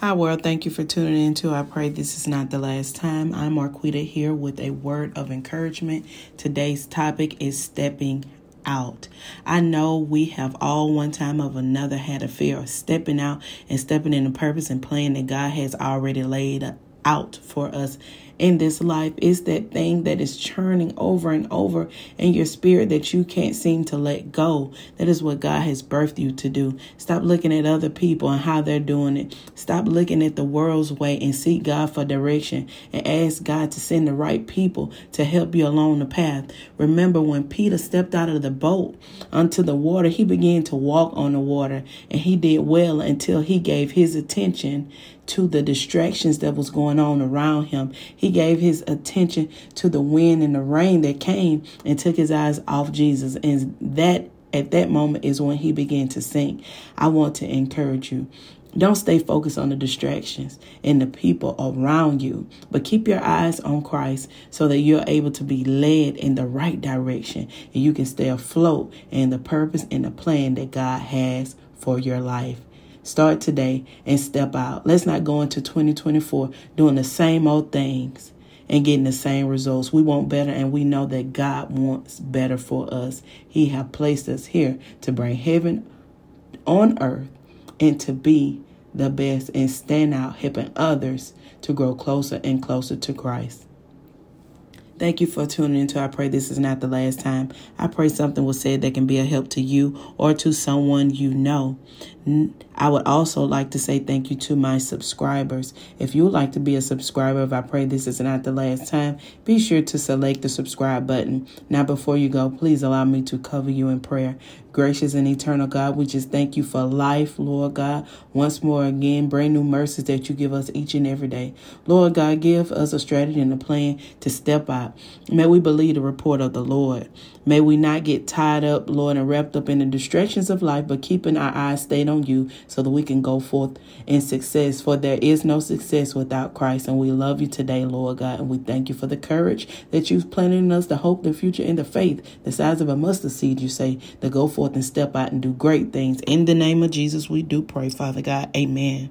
Hi, world. Thank you for tuning in to I pray this is not the last time. I'm Marquita here with a word of encouragement. Today's topic is stepping out. I know we have all one time of another had a fear of stepping out and stepping in the purpose and plan that God has already laid out for us in this life is that thing that is churning over and over in your spirit that you can't seem to let go. That is what God has birthed you to do. Stop looking at other people and how they're doing it. Stop looking at the world's way and seek God for direction and ask God to send the right people to help you along the path. Remember when Peter stepped out of the boat onto the water, he began to walk on the water and he did well until he gave his attention to the distractions that was going on around him. He gave his attention to the wind and the rain that came and took his eyes off Jesus. And that at that moment is when he began to sink. I want to encourage you. Don't stay focused on the distractions and the people around you, but keep your eyes on Christ so that you're able to be led in the right direction and you can stay afloat in the purpose and the plan that God has for your life. Start today and step out. Let's not go into 2024 doing the same old things and getting the same results. We want better and we know that God wants better for us. He has placed us here to bring heaven on earth and to be the best and stand out helping others to grow closer and closer to Christ. Thank you for tuning into I pray this is not the last time. I pray something was said that can be a help to you or to someone you know. I would also like to say thank you to my subscribers. If you would like to be a subscriber, if I pray this is not the last time, be sure to select the subscribe button. Now, before you go, please allow me to cover you in prayer. Gracious and eternal God, we just thank you for life, Lord God. Once more again, brand new mercies that you give us each and every day. Lord God, give us a strategy and a plan to step out. May we believe the report of the Lord. May we not get tied up, Lord, and wrapped up in the distractions of life, but keeping our eyes stayed on you so that we can go forth in success. For there is no success without Christ. And we love you today, Lord God. And we thank you for the courage that you've planted in us, the hope, the future, and the faith, the size of a mustard seed, you say, to go forth and step out and do great things. In the name of Jesus, we do pray, Father God. Amen.